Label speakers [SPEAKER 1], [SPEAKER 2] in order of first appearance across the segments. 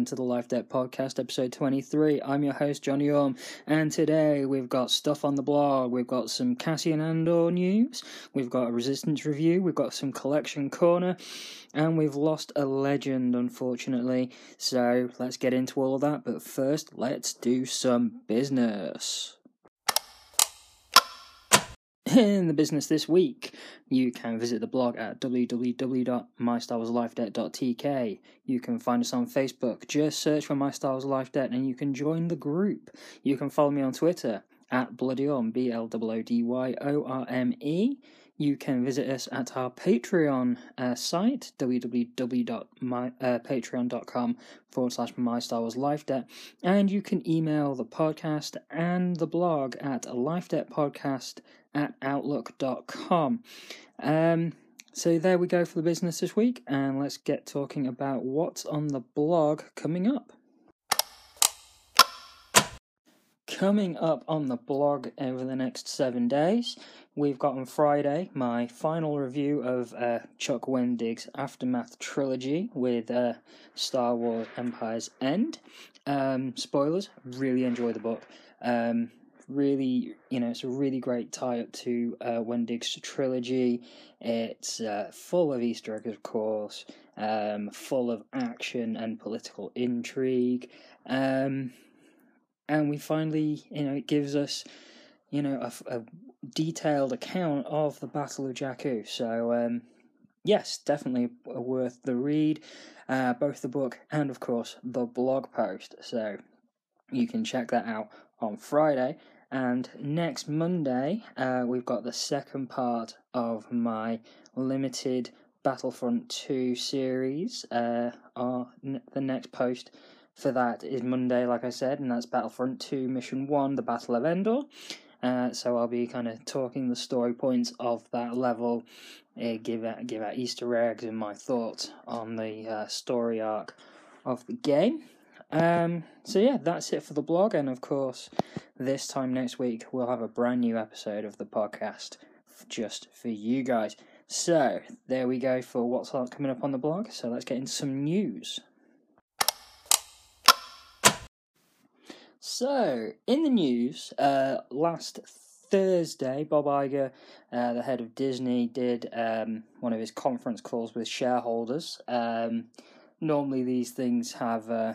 [SPEAKER 1] welcome to the Life Debt Podcast, episode 23. I'm your host, Johnny Orm, and today we've got stuff on the blog. We've got some Cassian Andor news, we've got a Resistance review, we've got some Collection Corner, and we've lost a legend, unfortunately. So let's get into all of that, but first, let's do some business. In the business this week, you can visit the blog at www.mystarwarslifedebt.tk. You can find us on Facebook. Just search for My Star Wars Life Debt and you can join the group. You can follow me on Twitter at Bloodyorme, B L O O D Y O R M E. You can visit us at our Patreon uh, site, www.patreon.com forward slash My Star Wars Life Debt. And you can email the podcast and the blog at lifedebtpodcast at outlook.com. Um, so there we go for the business this week, and let's get talking about what's on the blog coming up. Coming up on the blog over the next seven days, we've got on Friday my final review of uh, Chuck Wendig's Aftermath trilogy with uh, Star Wars Empire's End. Um, spoilers, really enjoy the book. Um, really, you know, it's a really great tie up to uh, Wendig's trilogy. It's uh, full of Easter eggs, of course, um, full of action and political intrigue. Um, and we finally, you know, it gives us, you know, a, a detailed account of the Battle of Jakku. So, um, yes, definitely worth the read, uh, both the book and, of course, the blog post. So, you can check that out on Friday. And next Monday, uh, we've got the second part of my limited Battlefront 2 series. Uh, our, the next post for that is Monday, like I said, and that's Battlefront 2 Mission 1, The Battle of Endor. Uh, so I'll be kind of talking the story points of that level, uh, give out give out Easter eggs and my thoughts on the uh, story arc of the game. Um, so yeah, that's it for the blog, and of course, this time next week we'll have a brand new episode of the podcast just for you guys. So there we go for what's coming up on the blog. So let's get into some news. So in the news, uh, last Thursday, Bob Iger, uh, the head of Disney, did um, one of his conference calls with shareholders. Um, normally, these things have uh,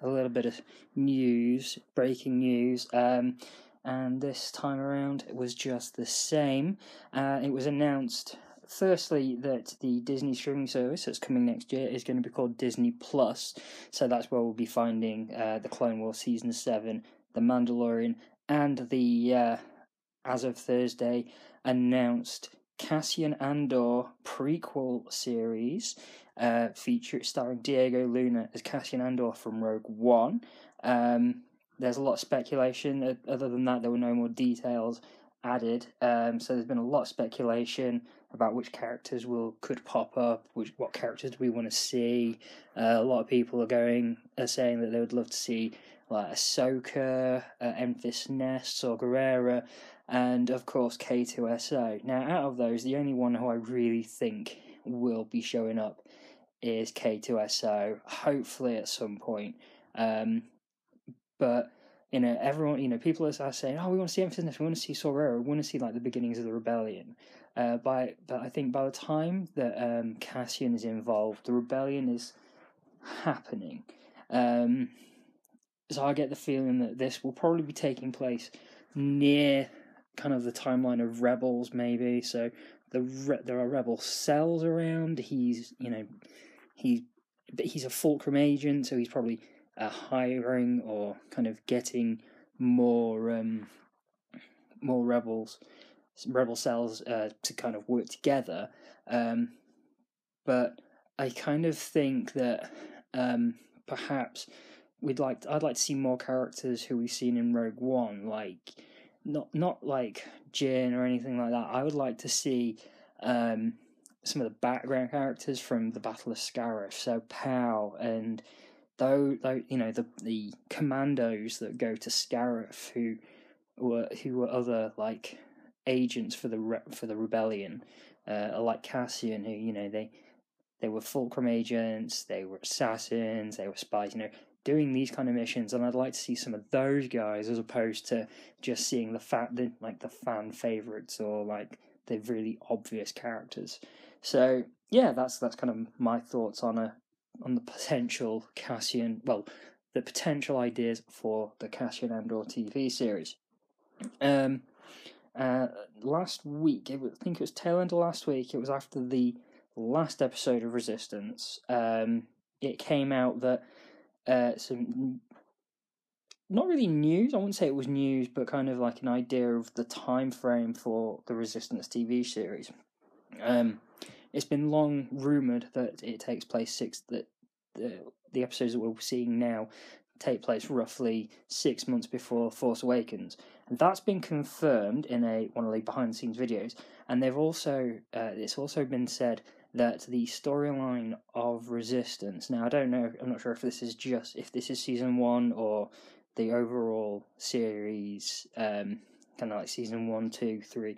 [SPEAKER 1] a little bit of news, breaking news. Um, and this time around, it was just the same. Uh, it was announced, firstly, that the Disney streaming service that's coming next year is going to be called Disney Plus. So that's where we'll be finding uh, the Clone Wars Season 7, The Mandalorian, and the, uh, as of Thursday, announced Cassian Andor prequel series uh, starring Diego Luna as Cassian Andor from Rogue One. Um, there's a lot of speculation. Other than that, there were no more details added. Um, so there's been a lot of speculation about which characters will could pop up, which what characters do we want to see. Uh, a lot of people are going are saying that they would love to see like Ahsoka, uh, Enfys Nest, Saw Gerrera, and of course K2SO. Now, out of those, the only one who I really think will be showing up is K2SO, hopefully at some point. Um, but you know, everyone, you know, people are saying, "Oh, we want to see Nest, we want to see Saw we want to see like the beginnings of the rebellion." Uh, by but I think by the time that um, Cassian is involved, the rebellion is happening. Um, so I get the feeling that this will probably be taking place near kind of the timeline of rebels, maybe. So the re- there are rebel cells around. He's you know he's he's a fulcrum agent, so he's probably uh, hiring or kind of getting more um, more rebels rebel cells uh, to kind of work together. Um, but I kind of think that um, perhaps we'd like to, I'd like to see more characters who we've seen in Rogue One, like not not like Jyn or anything like that. I would like to see um, some of the background characters from the Battle of Scarif, so Pow and though, though you know the the commandos that go to Scarif, who were who were other like agents for the re- for the rebellion, uh, like Cassian, who you know they they were fulcrum agents, they were assassins, they were spies, you know, doing these kind of missions, and I'd like to see some of those guys as opposed to just seeing the fat, the, like the fan favorites or like the really obvious characters. So yeah, that's that's kind of my thoughts on a on the potential Cassian, well, the potential ideas for the Cassian Andor TV series. Um, uh, last week, was, I think it was tail end of last week. It was after the last episode of Resistance. Um, it came out that uh, some not really news. I wouldn't say it was news, but kind of like an idea of the time frame for the Resistance TV series. Um, it's been long rumored that it takes place six that the the episodes that we're seeing now take place roughly six months before Force Awakens, and that's been confirmed in a one of the behind the scenes videos. And they've also uh, it's also been said that the storyline of Resistance. Now I don't know. I'm not sure if this is just if this is season one or the overall series, um, kind of like season one, two, three,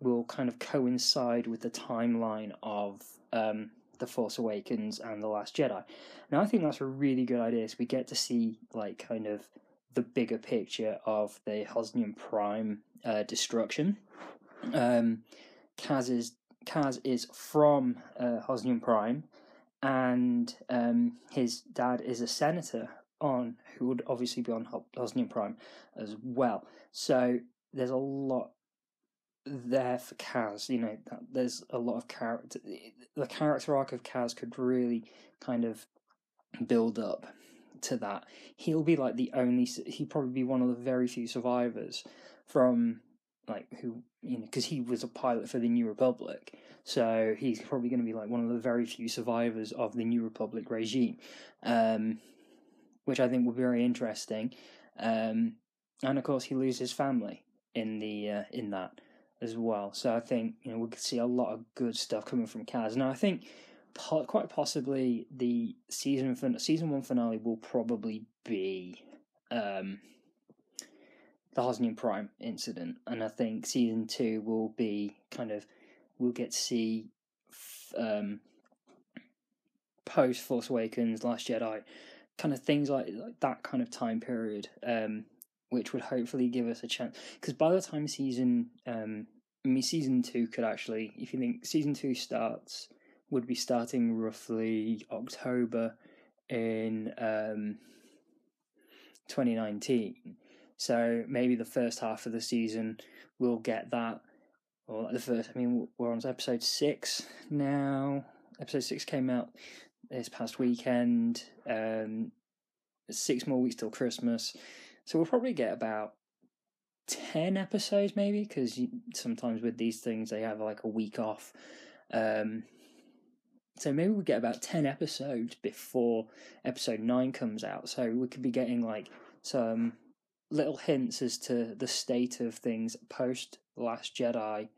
[SPEAKER 1] will kind of coincide with the timeline of um, the Force Awakens and The Last Jedi. Now, I think that's a really good idea. So we get to see like kind of the bigger picture of the Hosnian Prime uh, destruction. Um, Kaz is Kaz is from uh, Hosnian Prime, and um, his dad is a senator on who would obviously be on Hosnian Prime as well. So there's a lot there for Kaz. You know, there's a lot of character. The character arc of Kaz could really kind of build up to that. He'll be like the only. He'd probably be one of the very few survivors from like who you know because he was a pilot for the New Republic. So he's probably going to be like one of the very few survivors of the New Republic regime, um, which I think will be very interesting. Um, and of course, he loses family in the uh, in that as well. So I think you know we could see a lot of good stuff coming from Kaz. Now I think quite possibly the season fin- season one finale will probably be um, the Hosnian Prime incident, and I think season two will be kind of we'll get to see um, post Force Awakens, Last Jedi, kind of things like, like that kind of time period. Um, which would hopefully give us a chance. Because by the time season, um, I mean, season two could actually, if you think season two starts, would be starting roughly October in um, 2019. So maybe the first half of the season we'll get that, or the first. I mean, we're on episode six now. Episode six came out this past weekend. Um, six more weeks till Christmas. So we'll probably get about 10 episodes maybe because sometimes with these things they have like a week off um, so maybe we get about 10 episodes before episode 9 comes out so we could be getting like some little hints as to the state of things post last jedi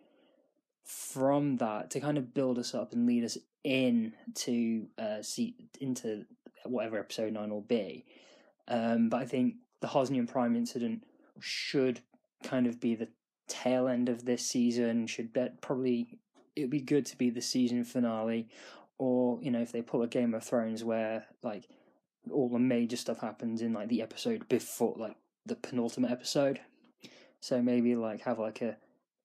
[SPEAKER 1] from that to kind of build us up and lead us in to uh, see into whatever episode 9 will be um, but i think the Hosnian Prime incident should kind of be the tail end of this season. Should bet probably it would be good to be the season finale, or you know if they pull a Game of Thrones where like all the major stuff happens in like the episode before like the penultimate episode. So maybe like have like a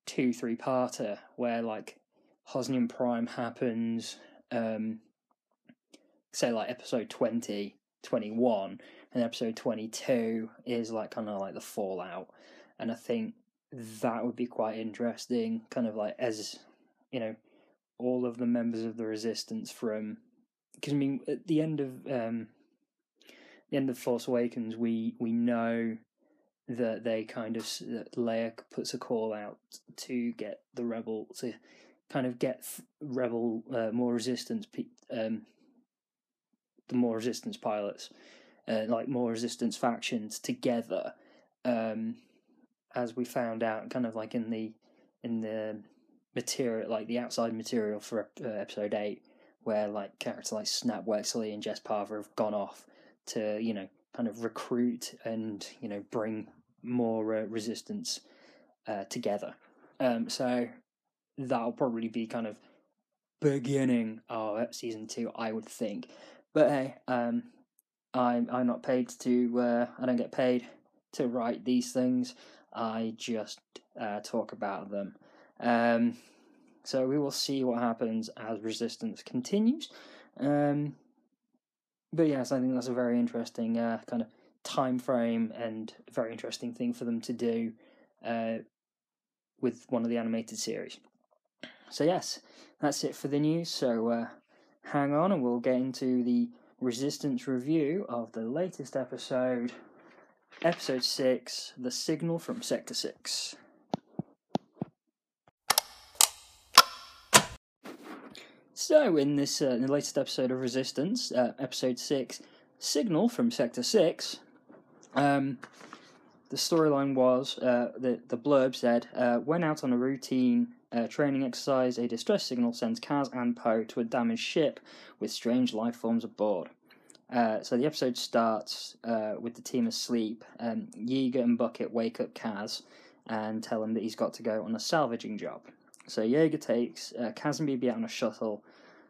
[SPEAKER 1] two three parter where like Hosnian Prime happens, um, say like episode 20, 21, and episode 22 is like kind of like the fallout. And I think that would be quite interesting, kind of like as, you know, all of the members of the resistance from. Because I mean, at the end of um, the end of Force Awakens, we we know that they kind of that Leia puts a call out to get the rebel to kind of get rebel uh, more resistance um, the more resistance pilots uh, like more resistance factions together um, as we found out kind of like in the in the material like the outside material for uh, episode 8 where like characters like Snap Wexley and Jess Parver have gone off to you know kind of recruit and you know bring more uh, resistance uh, together um, so that'll probably be kind of beginning of season two, I would think. But hey, um, I'm I'm not paid to. Uh, I don't get paid to write these things. I just uh, talk about them. Um, so we will see what happens as Resistance continues. Um, but yes, I think that's a very interesting uh, kind of time frame and very interesting thing for them to do uh, with one of the animated series. So yes, that's it for the news. So uh, hang on, and we'll get into the Resistance review of the latest episode, episode six, "The Signal from Sector 6. So, in this uh, in the latest episode of Resistance, uh, episode six, "Signal from Sector 6, um, the storyline was uh, that the blurb said, uh, "Went out on a routine uh, training exercise. A distress signal sends Kaz and Poe to a damaged ship with strange life forms aboard." Uh, so the episode starts with the team asleep. Um, Yeager and Bucket wake up Kaz and tell him that he's got to go on a salvaging job. So Yeager takes uh, Kaz and BB out on a shuttle.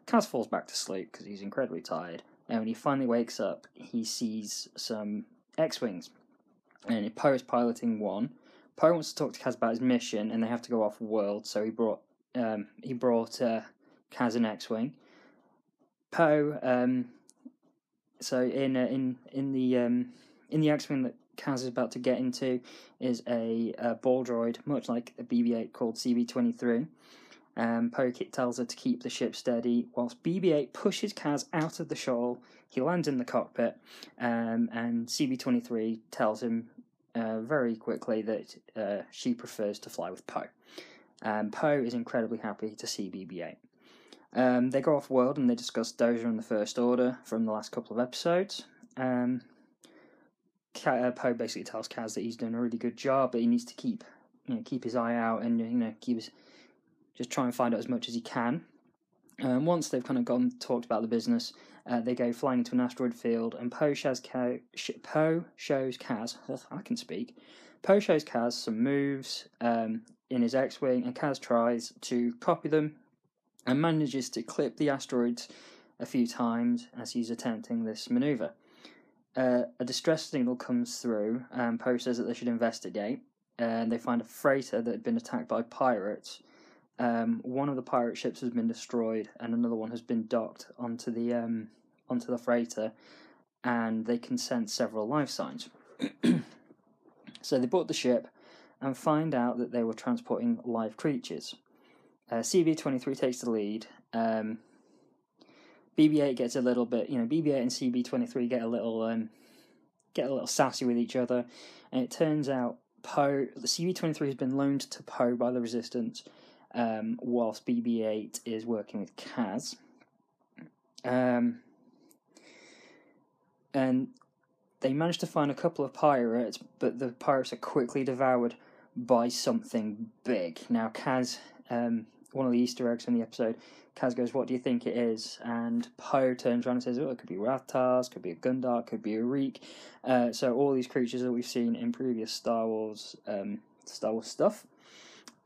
[SPEAKER 1] Kaz falls back to sleep because he's incredibly tired. And when he finally wakes up, he sees some X-wings, and Poe is piloting one. Poe wants to talk to Kaz about his mission, and they have to go off world. So he brought um, he brought uh, Kaz an X-wing. Poe, um, so in uh, in in the um, in the X-wing that Kaz is about to get into is a, a ball droid, much like a BB-8 called CB-23. Um, Poe tells her to keep the ship steady, whilst BB-8 pushes Kaz out of the shoal. He lands in the cockpit, um, and CB-23 tells him uh, very quickly that uh, she prefers to fly with Poe. Um, Poe is incredibly happy to see BB-8. Um, they go off world and they discuss Dozer and the First Order from the last couple of episodes. Um, uh, Poe basically tells Kaz that he's doing a really good job, but he needs to keep you know keep his eye out and you know keep his just try and find out as much as he can. Um, once they've kind of gone talked about the business, uh, they go flying into an asteroid field, and Poe shows, Ka- Poe shows Kaz. I can speak. Poe shows Kaz some moves um, in his X-wing, and Kaz tries to copy them and manages to clip the asteroids a few times as he's attempting this maneuver. Uh, a distress signal comes through, and Poe says that they should investigate. And they find a freighter that had been attacked by pirates um, one of the pirate ships has been destroyed, and another one has been docked onto the um, onto the freighter, and they can sense several life signs. so they board the ship and find out that they were transporting live creatures. Uh, CB23 takes the lead. Um, BB8 gets a little bit, you know, BB8 and CB23 get a little um, get a little sassy with each other, and it turns out Poe, the CB23 has been loaned to Poe by the Resistance um, whilst BB-8 is working with Kaz. Um, and they manage to find a couple of pirates, but the pirates are quickly devoured by something big. Now, Kaz, um, one of the Easter eggs in the episode, Kaz goes, "What do you think it is?" And Poe turns around and says, "Oh, it could be Rathtars, could be a Gundark, could be a Reek." Uh, so all these creatures that we've seen in previous Star Wars, um, Star Wars stuff.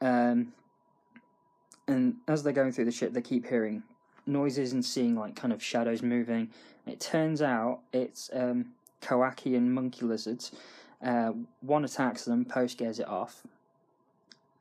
[SPEAKER 1] Um, and as they're going through the ship, they keep hearing noises and seeing like kind of shadows moving. It turns out it's um, Kowakian monkey lizards. Uh, one attacks them, Poe scares it off.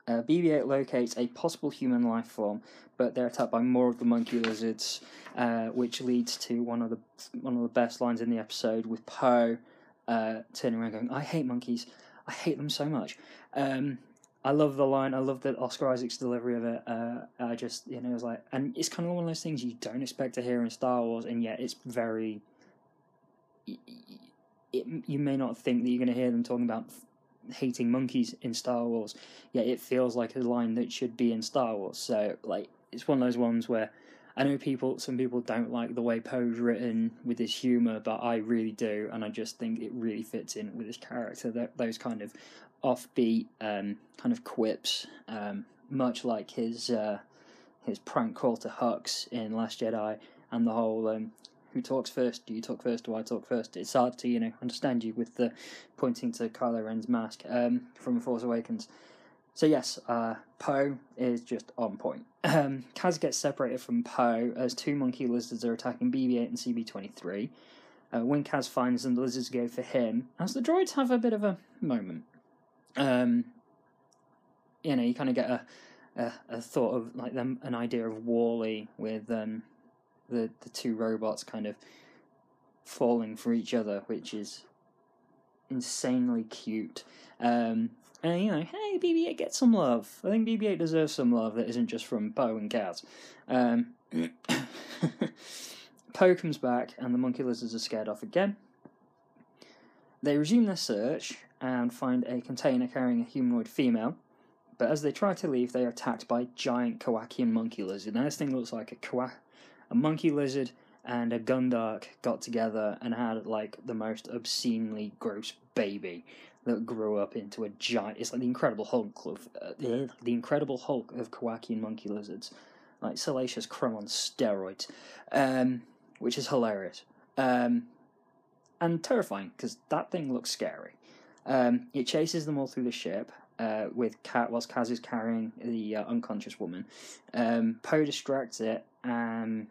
[SPEAKER 1] Uh, BB-8 locates a possible human life form, but they're attacked by more of the monkey lizards, uh, which leads to one of the one of the best lines in the episode with Poe uh, turning around going, "I hate monkeys. I hate them so much." Um, I love the line. I love that Oscar Isaac's delivery of it. Uh, I just, you know, it was like, and it's kind of one of those things you don't expect to hear in Star Wars, and yet it's very. It, you may not think that you're going to hear them talking about hating monkeys in Star Wars, yet it feels like a line that should be in Star Wars. So, like, it's one of those ones where I know people, some people don't like the way Poe's written with his humor, but I really do, and I just think it really fits in with his character. That those kind of offbeat um, kind of quips, um, much like his uh, his prank call to Hux in Last Jedi, and the whole um, "Who talks first? Do you talk first? Do I talk first? It's hard to you know understand you with the pointing to Kylo Ren's mask um, from Force Awakens. so yes, uh, Poe is just on point. Um, Kaz gets separated from Poe as two monkey lizards are attacking BB-8 and CB-23. Uh, when Kaz finds them, the lizards go for him, as the droids have a bit of a moment. Um, you know, you kind of get a, a, a thought of like them an idea of WALL-E with um, the the two robots kind of falling for each other, which is insanely cute. Um, and you know, hey, BB-8 get some love. I think BB-8 deserves some love that isn't just from Poe and Kaz. Um, Poe comes back, and the monkey lizards are scared off again. They resume their search and find a container carrying a humanoid female. But as they try to leave, they are attacked by giant Kowakian monkey lizard. Now this thing looks like a Kawak, a monkey lizard and a Gundark got together and had like the most obscenely gross baby that grew up into a giant. It's like the Incredible Hulk of uh, the Incredible Hulk of Kowakian monkey lizards, like Salacious Crumb on steroids, um, which is hilarious um, and terrifying because that thing looks scary. Um, it chases them all through the ship. Uh, with Kat, whilst Kaz is carrying the uh, unconscious woman, um, Poe distracts it, um,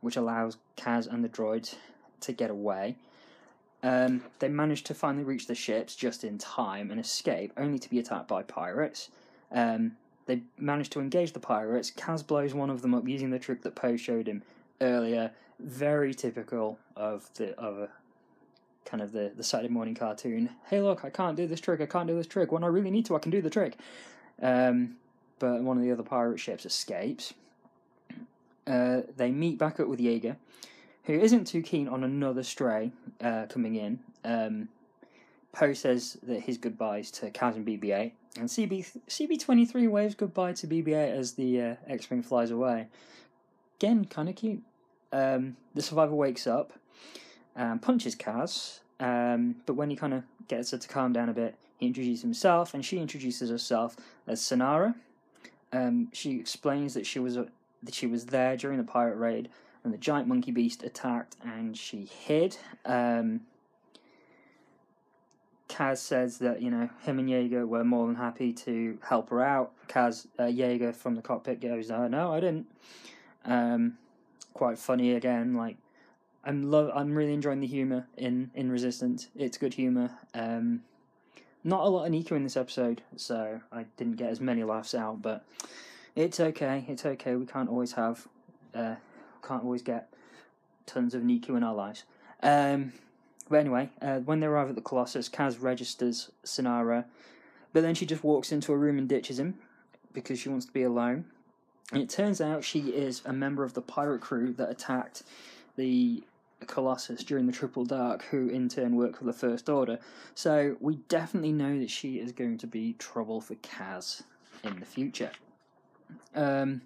[SPEAKER 1] which allows Kaz and the droid to get away. Um, they manage to finally reach the ships just in time and escape, only to be attacked by pirates. Um, they manage to engage the pirates. Kaz blows one of them up using the trick that Poe showed him earlier. Very typical of the of kind of the, the Saturday morning cartoon. Hey, look, I can't do this trick. I can't do this trick. When I really need to, I can do the trick. Um, but one of the other pirate ships escapes. Uh, they meet back up with Yeager, who isn't too keen on another stray uh, coming in. Um, Poe says that his goodbyes to Kaz and BB-8, and CB CB23 waves goodbye to BB-8 as the uh, X-wing flies away. Again, kind of cute. Um, the survivor wakes up, and punches Kaz, um, but when he kind of gets her to calm down a bit, he introduces himself, and she introduces herself as Sonara. Um, she explains that she was a, that she was there during the pirate raid and the giant monkey beast attacked and she hid. Um, Kaz says that you know him and Yeager were more than happy to help her out. Kaz uh, Yeager from the cockpit goes, "No, no, I didn't." Um, quite funny again. Like I'm love. I'm really enjoying the humor in in Resistance. It's good humor. Um, not a lot of Neeku in this episode, so I didn't get as many laughs out, but it's okay. It's okay. We can't always have, uh, can't always get tons of Neeku in our lives. Um, but anyway, uh, when they arrive at the Colossus, Kaz registers Sonara, but then she just walks into a room and ditches him because she wants to be alone. And it turns out she is a member of the pirate crew that attacked the Colossus during the Triple Dark, who in turn work for the First Order. So we definitely know that she is going to be trouble for Kaz in the future. Um,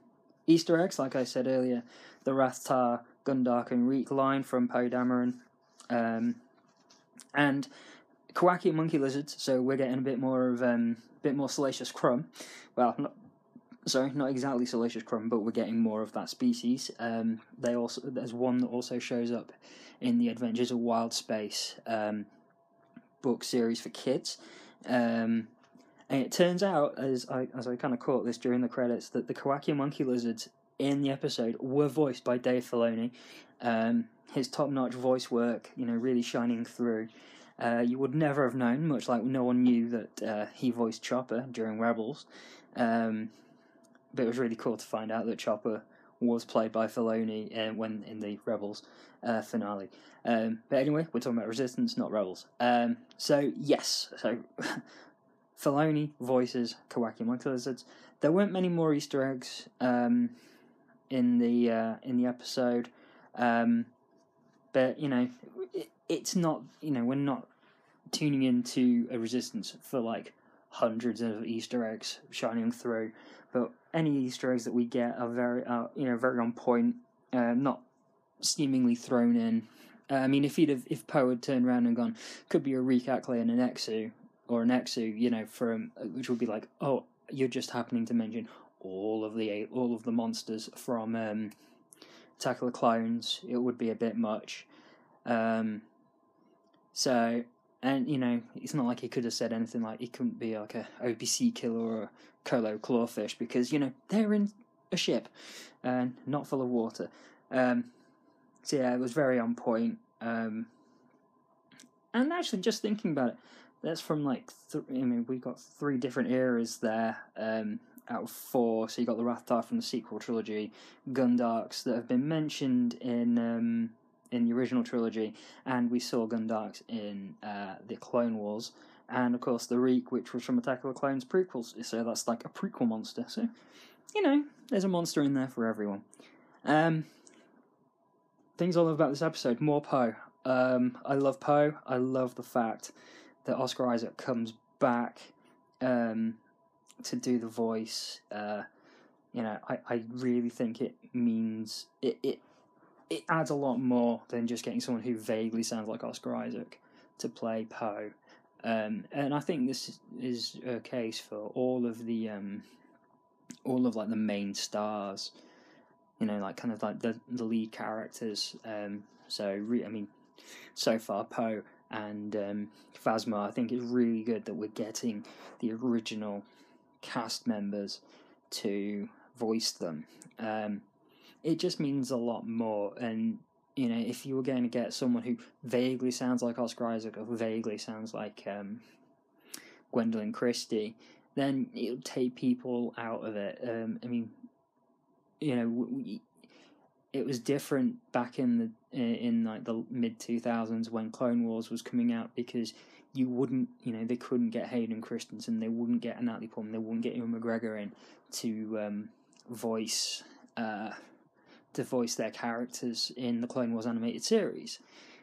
[SPEAKER 1] Easter eggs, like I said earlier, the Rathtar, Gundark, and Reek line from Poe Dameron. Um, and Kawaki monkey lizards, so we're getting a bit more of um, bit more Salacious Crumb. Well, not, sorry, not exactly Salacious Crumb, but we're getting more of that species. Um, they also there's one that also shows up in the Adventures of Wild Space um, book series for kids. Um, and it turns out, as I as I kind of caught this during the credits, that the Kawaki monkey lizards in the episode were voiced by Dave Filoni. Um, his top-notch voice work, you know, really shining through. Uh, you would never have known, much like no one knew that uh, he voiced Chopper during Rebels. But it was really cool to find out that Chopper was played by Filoni uh, when in the Rebels uh, finale. Um, but anyway, we're talking about Resistance, not Rebels. Um, so yes, so Filoni voices Kawaki Monkey Lizards. There weren't many more Easter eggs um, in the uh, in the episode, um, but you know, it, it's not you know we're not tuning into a Resistance for like hundreds of Easter eggs shining through, but any Easter eggs that we get are very uh, you know very on point, uh, not seemingly thrown in. Uh, I mean, if he'd have, if Poe had turned around and gone, could be a Reek Acklay and a Nexu, or a Nexu, you know, from which would be like, oh, you're just happening to mention all of the all of the monsters from um, Attack of the Clones. It would be a bit much. Um, so and you know, it's not like he could have said anything like he couldn't be like a Opee sea killer or a Colo clawfish because you know they're in a ship and not full of water. Um, so yeah, it was very on point. Um, and actually, just thinking about it, that's from like th- I mean, we've got three different eras there um, out of four. So you got the Rathtar from the sequel trilogy, Gundarks that have been mentioned in um, in the original trilogy, and we saw Gundarks in uh, the Clone Wars, and of course the Reek, which was from Attack of the Clones prequels. So that's like a prequel monster. So you know, there's a monster in there for everyone. Um, things I love about this episode: more Poe. Um, I love Poe. I love the fact that Oscar Isaac comes back um, to do the voice. Uh, you know, I, I really think it means it, it it adds a lot more than just getting someone who vaguely sounds like Oscar Isaac to play Poe. Um, and I think this is a case for all of the um, all of like the main stars. You know, like kind of like the the lead characters. Um, so re- I mean, so far Poe and um, Phasma, I think it's really good that we're getting the original cast members to voice them. Um, it just means a lot more. And you know, if you were going to get someone who vaguely sounds like Oscar Isaac or vaguely sounds like um, Gwendoline Christie, then it'll take people out of it. Um, I mean, you know, we, it was different back in the in like the mid two thousands when Clone Wars was coming out because you wouldn't, you know, they couldn't get Hayden Christensen, they wouldn't get Natalie Portman, they wouldn't get Ewan McGregor in to um, voice uh, to voice their characters in the Clone Wars animated series.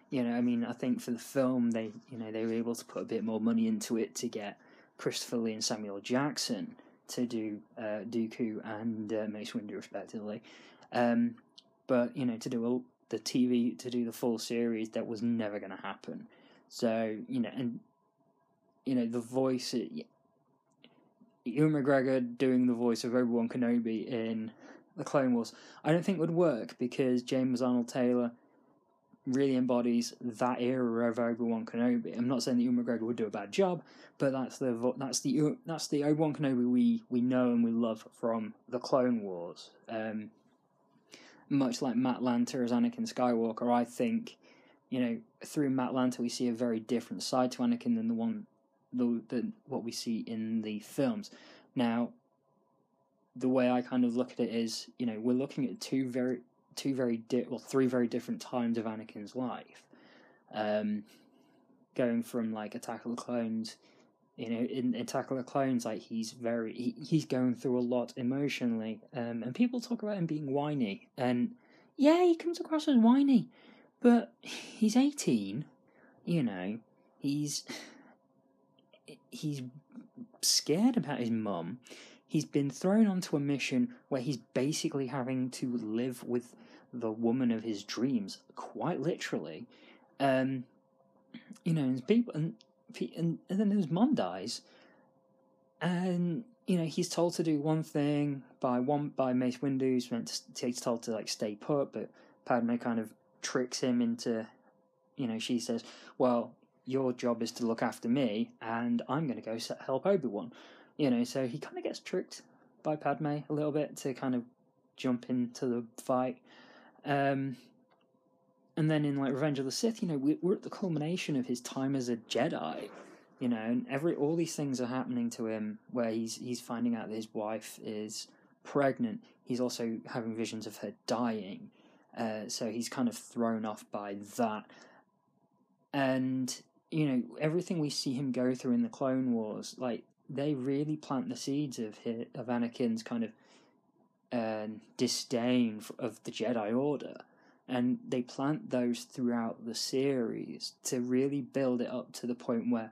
[SPEAKER 1] You know, I mean, I think for the film, they you know they were able to put a bit more money into it to get Christopher Lee and Samuel Jackson to do uh, Dooku and uh, Mace Windu respectively. Um, but you know, to do a, the TV to do the full series, that was never going to happen. So you know, and you know the voice. Ewan McGregor doing the voice of Obi Wan Kenobi in the Clone Wars, I don't think would work because James Arnold Taylor really embodies that era of Obi Wan Kenobi. I'm not saying that Ewan McGregor would do a bad job, but that's the that's the that's the Obi Wan Kenobi we we know and we love from the Clone Wars. Um, much like Matt Lanter as Anakin Skywalker, I think you know through Matt Lanter we see a very different side to Anakin than the one the, the what we see in the films. Now, the way I kind of look at it is, you know, we're looking at two very, two very, di- well, three very different times of Anakin's life. Um, going from like Attack of the Clones, you know, in Attack of the Clones, like he's very, he, he's going through a lot emotionally, um, and people talk about him being whiny, and yeah, he comes across as whiny, but he's eighteen, you know, he's he's scared about his mum he's been thrown onto a mission where he's basically having to live with the woman of his dreams, quite literally. Um, you know, and people, and, and, and then his mom dies, and you know he's told to do one thing by one by Mace Windu. He's meant to, he's told to like stay put, but Padme kind of tricks him into, you know, she says, "Well, your job is to look after me, and I'm going to go help Obi Wan." You know, so he kind of gets tricked by Padme a little bit to kind of jump into the fight. Um, and then in like Revenge of the Sith, you know, we, are at the culmination of his time as a Jedi. You know, and every all these things are happening to him where he's he's finding out that his wife is pregnant. He's also having visions of her dying. Uh, so he's kind of thrown off by that. And you know everything we see him go through in the Clone Wars, like they really plant the seeds of of Anakin's kind of um, disdain of the Jedi Order, and they plant those throughout the series to really build it up to the point where,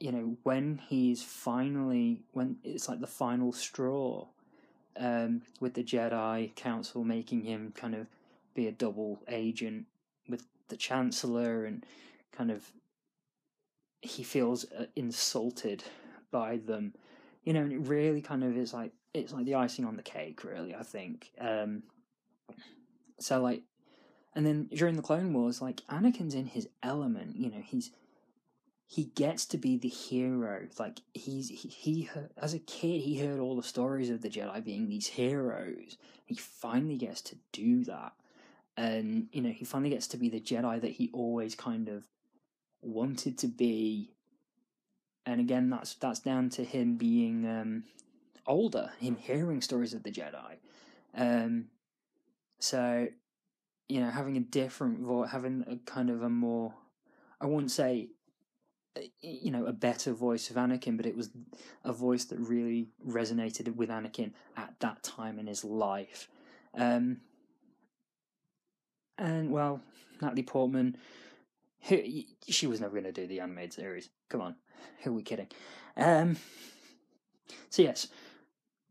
[SPEAKER 1] you know, when he's finally when it's like the final straw, um, with the Jedi Council making him kind of be a double agent with the Chancellor and kind of he feels uh, insulted by them. You know, and it really kind of is like it's like the icing on the cake, really. I think. Um, so like, and then during the Clone Wars, like Anakin's in his element. You know, he's he gets to be the hero. Like he's he, he as a kid he heard all the stories of the Jedi being these heroes. He finally gets to do that, and you know he finally gets to be the Jedi that he always kind of wanted to be. And again, that's that's down to him being um, older, him hearing stories of the Jedi. Um, so, you know, having a different voice, having a kind of a more, I wouldn't say you know a better voice of Anakin, but it was a voice that really resonated with Anakin at that time in his life. Um, and well, Natalie Portman, who, she was never going to do the animated series. Come on, who are we kidding? Um, so yes,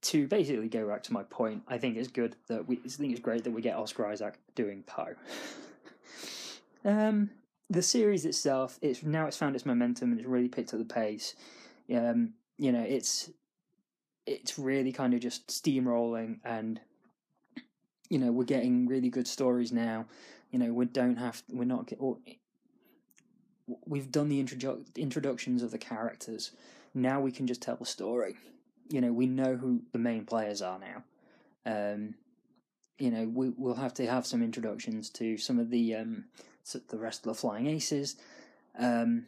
[SPEAKER 1] to basically go back to my point, I think it's good that we. I think it's great that we get Oscar Isaac doing Poe. um, the series itself, it's now it's found its momentum and it's really picked up the pace. Um, you know, it's it's really kind of just steamrolling, and you know we're getting really good stories now. You know, we don't have we're not we've done the introdu- introductions of the characters. Now we can just tell the story. You know, we know who the main players are now. Um, you know, we will have to have some introductions to some of the um, the rest of the Flying Aces. Um,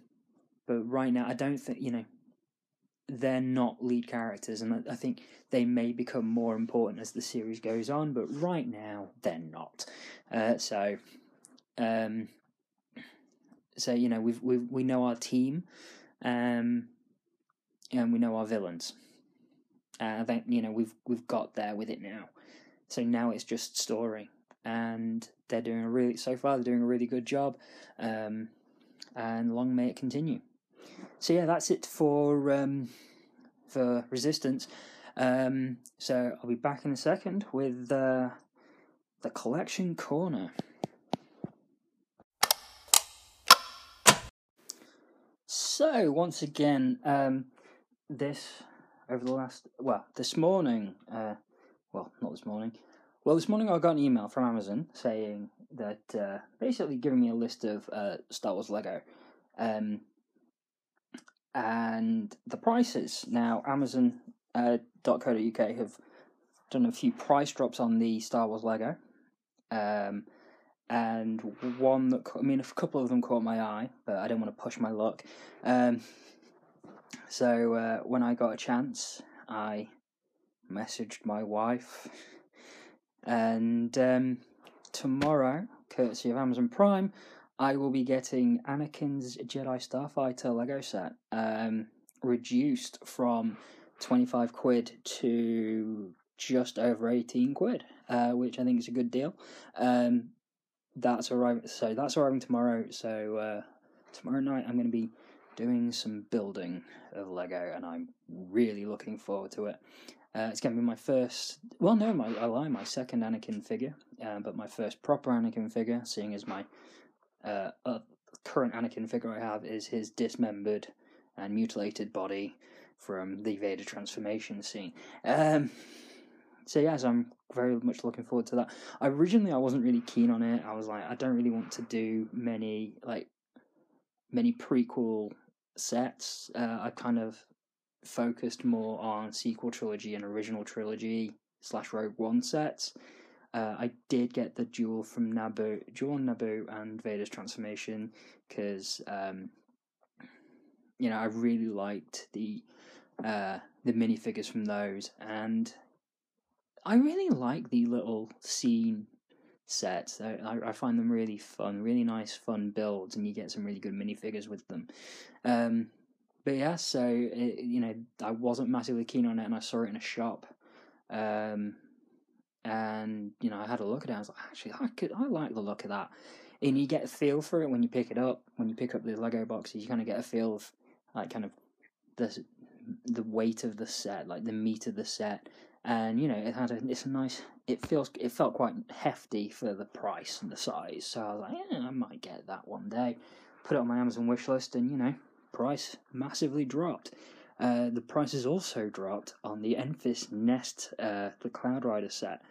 [SPEAKER 1] but right now, I don't think you know they're not lead characters, and I think they may become more important as the series goes on. But right now, they're not. Uh, so, um, so you know, we've we we know our team, um, and we know our villains. Uh, I think you know we've we've got there with it now. So now it's just story, and they're doing a really so far they're doing a really good job, um, and long may it continue. So yeah, that's it for um, for resistance. Um, so I'll be back in a second with uh, the collection corner. So once again, um, this over the last well this morning, uh, well not this morning, well, this morning I got an email from Amazon saying that uh, basically giving me a list of uh, Star Wars Lego, um, and the prices. Now, Amazon.co.uk uh, have done a few price drops on the Star Wars Lego, um, and one that I mean, a couple of them caught my eye, but I didn't want to push my luck. Um, so uh, when I got a chance, I messaged my wife and um, tomorrow, courtesy of Amazon Prime, I will be getting Anakin's Jedi Starfighter Lego set, um, reduced from 25 quid to just over 18 quid, uh, which I think is a good deal. Um, that's arriving, so that's arriving tomorrow. So uh, tomorrow night, I'm going to be doing some building of Lego, and I'm really looking forward to it. Uh, it's going to be my first, well, no, my, I lie, my second Anakin figure, uh, but my first proper Anakin figure, seeing as my uh, uh, current Anakin figure I have is his dismembered and mutilated body from the Vader transformation scene. Um, so yes, I'm very much looking forward to that. Originally, I wasn't really keen on it. I was like, I don't really want to do many like many prequel sets. Uh, I kind of focused more on sequel trilogy and original trilogy slash Rogue One sets. Uh, I did get the duel from Naboo, duel Naboo and Vader's transformation because um, you know I really liked the uh, the minifigures from those, and I really like the little scene sets. I, I find them really fun, really nice, fun builds, and you get some really good minifigures with them. Um, but yeah, so it, you know, I wasn't massively keen on it, and I saw it in a shop, um, and you know, I had a look at it. I was like, actually, I could, I like the look of that, and you get a feel for it when you pick it up. When you pick up the Lego boxes, you kind of get a feel of like kind of the the weight of the set, like the meat of the set, and you know, it had a it's a nice. It feels it felt quite hefty for the price and the size, so I was like, yeah, I might get that one day. Put it on my Amazon wish list, and you know, price massively dropped. Uh, the prices also dropped on the Enfys Nest, uh, the Cloud Rider set,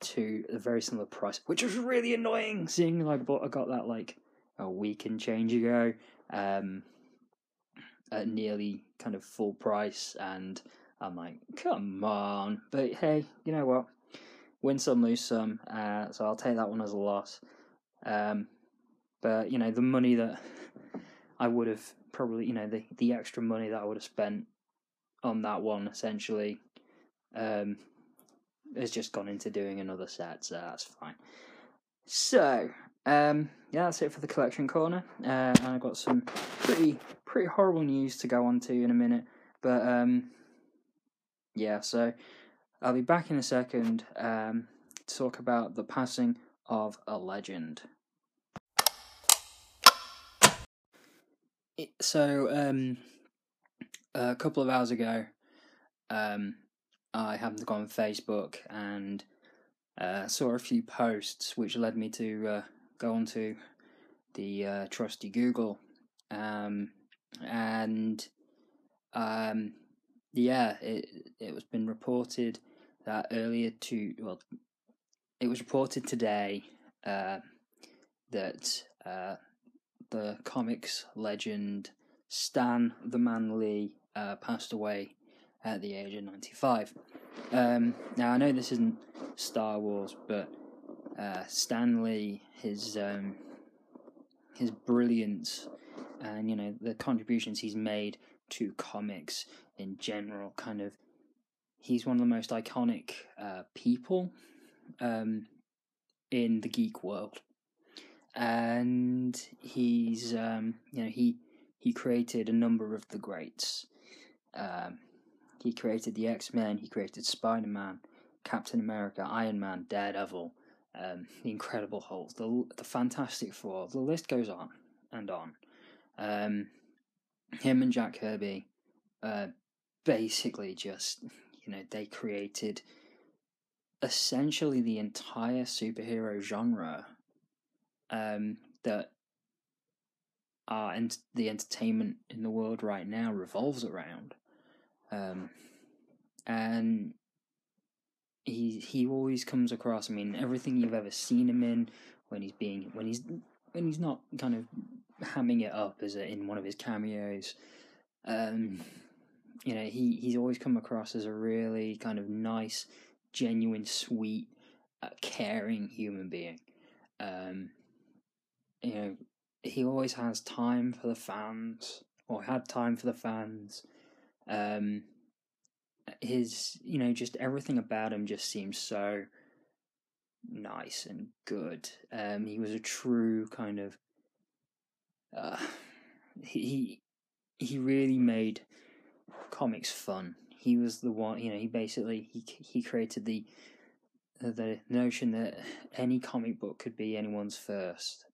[SPEAKER 1] to a very similar price, which was really annoying. Seeing I bought, I got that like a week and change ago. Um, at nearly kind of full price, and I'm like, come on. But hey, you know what? Win some, lose some. Uh, so I'll take that one as a loss. Um, but you know, the money that I would have probably, you know, the the extra money that I would have spent on that one essentially um, has just gone into doing another set, so that's fine. So, um, yeah, that's it for the collection corner. Uh, and I've got some pretty pretty horrible news to go on to in a minute, but um, yeah, so I'll be back in a second um, to talk about the passing of a legend. so um, a couple of hours ago, um, I happened to go on Facebook and uh, saw a few posts which led me to uh, go onto the uh, trusty Google, um, and um, yeah, it it was been reported that earlier to well, it was reported today uh, that uh, the comics legend Stan the Man Lee uh, passed away at the age of 95. Um, now, I know this isn't Star Wars, but uh, Stan Lee, his, um, his brilliance and, you know, the contributions he's made to comics in general, kind of, he's one of the most iconic uh, people um, in the geek world and he's um, you know he he created a number of the greats. Um, he created the X Men. He created Spider Man, Captain America, Iron Man, Daredevil, um, the Incredible Hulk, the the Fantastic Four. The list goes on and on. Um, him and Jack Kirby, uh, basically just you know they created essentially the entire superhero genre um, that are and the entertainment in the world right now revolves around. Um, and he he always comes across. I mean, everything you've ever seen him in, when he's being when he's when he's not kind of hamming it up as in one of his cameos. Um, you know, he he's always come across as a really kind of nice, genuine, sweet, uh, caring human being. Um, you know, he always has time for the fans, or had time for the fans. Um, his, you know, just everything about him just seems so nice and good. Um, he was a true kind of, uh, he he really made comics fun. He was the one, you know. He basically he he created the the notion that any comic book could be anyone's first.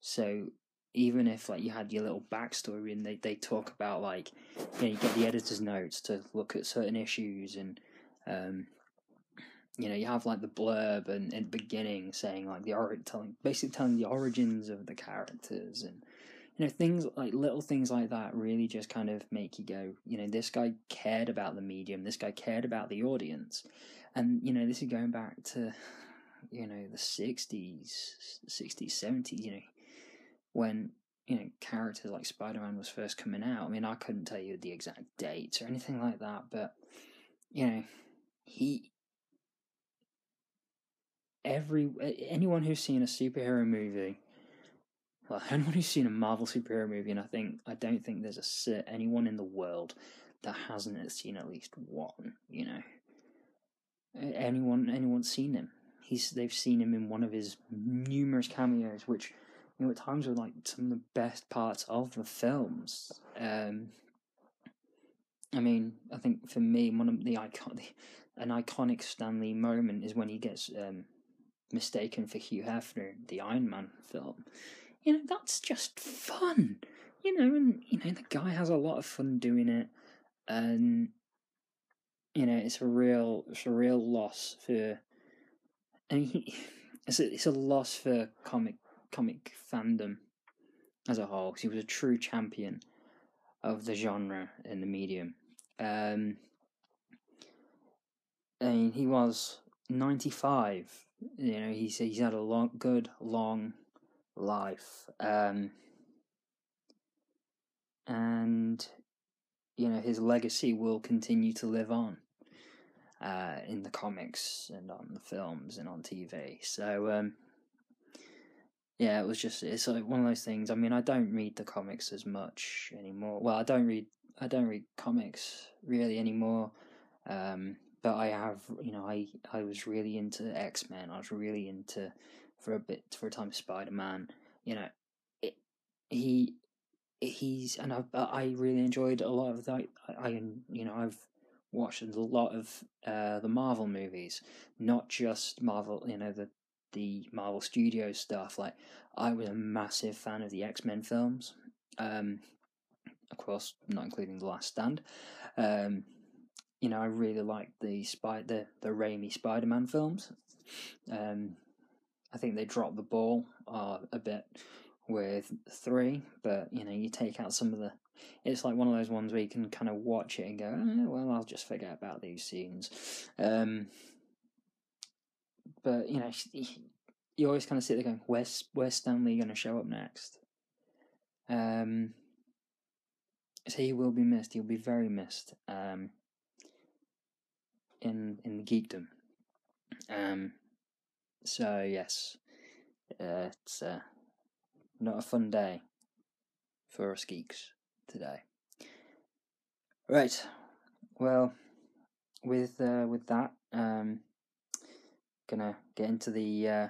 [SPEAKER 1] So even if like you had your little backstory and they, they talk about like you know you get the editor's notes to look at certain issues and um you know you have like the blurb and in the beginning saying like the or telling basically telling the origins of the characters and you know things like little things like that really just kind of make you go you know this guy cared about the medium this guy cared about the audience and you know this is going back to you know the 60s 60s 70s you know when you know characters like Spider-Man was first coming out. I mean, I couldn't tell you the exact dates or anything like that, but you know, he every anyone who's seen a superhero movie anyone who's seen a marvel superhero movie and i think i don't think there's a anyone in the world that hasn't seen at least one you know anyone anyone's seen him he's they've seen him in one of his numerous cameos which you know, at times were like some of the best parts of the films. Um, I mean, I think for me, one of the icon, an iconic Stan Lee moment is when he gets um, mistaken for Hugh Hefner, in the Iron Man film. You know, that's just fun. You know, and you know the guy has a lot of fun doing it, and you know it's a real, it's a real loss for. And he, it's a, it's a loss for comic comic fandom as a whole. He was a true champion of the genre in the medium. Um, and he was 95. You know, he's, he's had a long, good, long life. Um, and you know his legacy will continue to live on uh, in the comics and on the films and on TV. So um, yeah, it was just it's like one of those things. I mean, I don't read the comics as much anymore. Well, I don't read I don't read comics really anymore. Um, but I have, you know, I I was really into X Men. I was really into for a bit for a time Spider Man. You know, it, he he's and I I really enjoyed a lot of that. I, I you know I've watched a lot of uh, the Marvel movies, not just Marvel. You know the the Marvel Studios stuff. Like I was a massive fan of the X Men films. Um, of course, not including the Last Stand. Um, you know, I really like the spy the the Raimi Spider Man films. Um, I think they dropped the ball uh, a bit with three, but you know, you take out some of the. It's like one of those ones where you can kind of watch it and go, oh, well, I'll just forget about these scenes. Um, but you know, you always kind of sit there going, "Where's where's Stan Lee going to show up next?" Um, so he will be missed. He'll be very missed. Um, in in the geekdom. Um, so yes, uh, it's uh, not a fun day for us geeks today. Right. Well, with uh, with that, um, gonna get into the uh,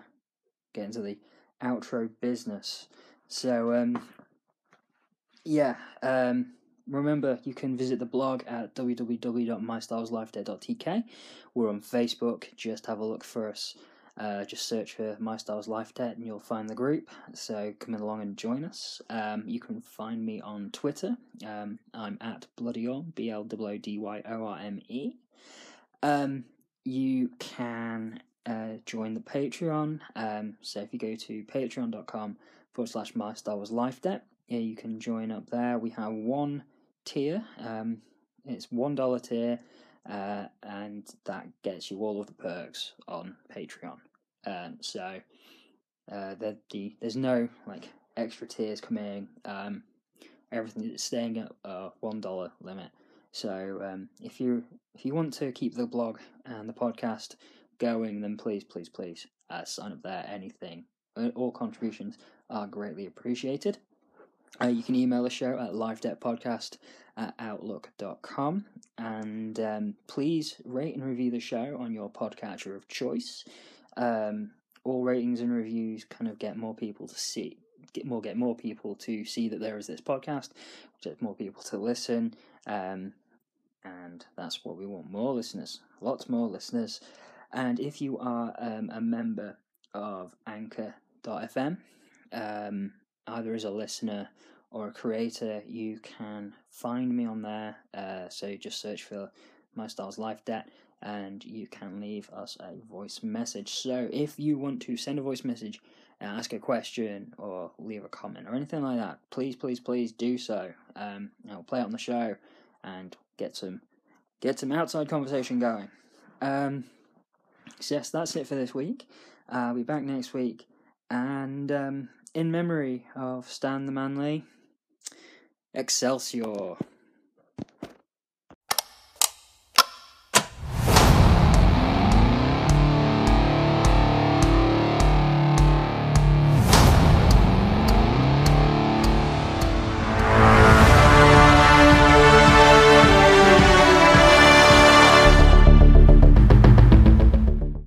[SPEAKER 1] get into the outro business. So um, yeah, um, remember, you can visit the blog at www.mystarwarslifedebt.tk. We're on Facebook. Just have a look for us. Uh, just search for My Star Wars Life Debt and you'll find the group. So come along and join us. Um, you can find me on Twitter. Um, I'm at Bloodyorme, B L O D Y O R M E. Um, you can uh, join the Patreon. Um, so if you go to patreon.com forward slash My Star Wars Life Debt, yeah, you can join up there. We have one tier. Um, it's one dollar tier, uh, and that gets you all of the perks on Patreon. Um, so uh, the, the there's no like extra tiers coming. Um, everything is staying at a one dollar limit. So um, if you if you want to keep the blog and the podcast going, then please, please, please uh, sign up there. Anything, uh, all contributions are greatly appreciated. Uh, you can email the show at lifedebtpodcast at outlook.com. And um, please rate and review the show on your podcatcher of choice. Um, all ratings and reviews kind of get more people to see, get more get more people to see that there is this podcast, gets more people to listen. Um, and that's what we want more listeners, lots more listeners. And if you are um, a member of Anchor.fm, um, either as a listener or a creator, you can find me on there. Uh, so just search for My Star Wars Life Debt and you can leave us a voice message. So if you want to send a voice message, ask a question, or leave a comment, or anything like that, please, please, please do so. Um, I'll play it on the show and get some get some outside conversation going. Um, so yes, that's it for this week. Uh, I'll be back next week, and um, in memory of Stan the Man Lee, Excelsior.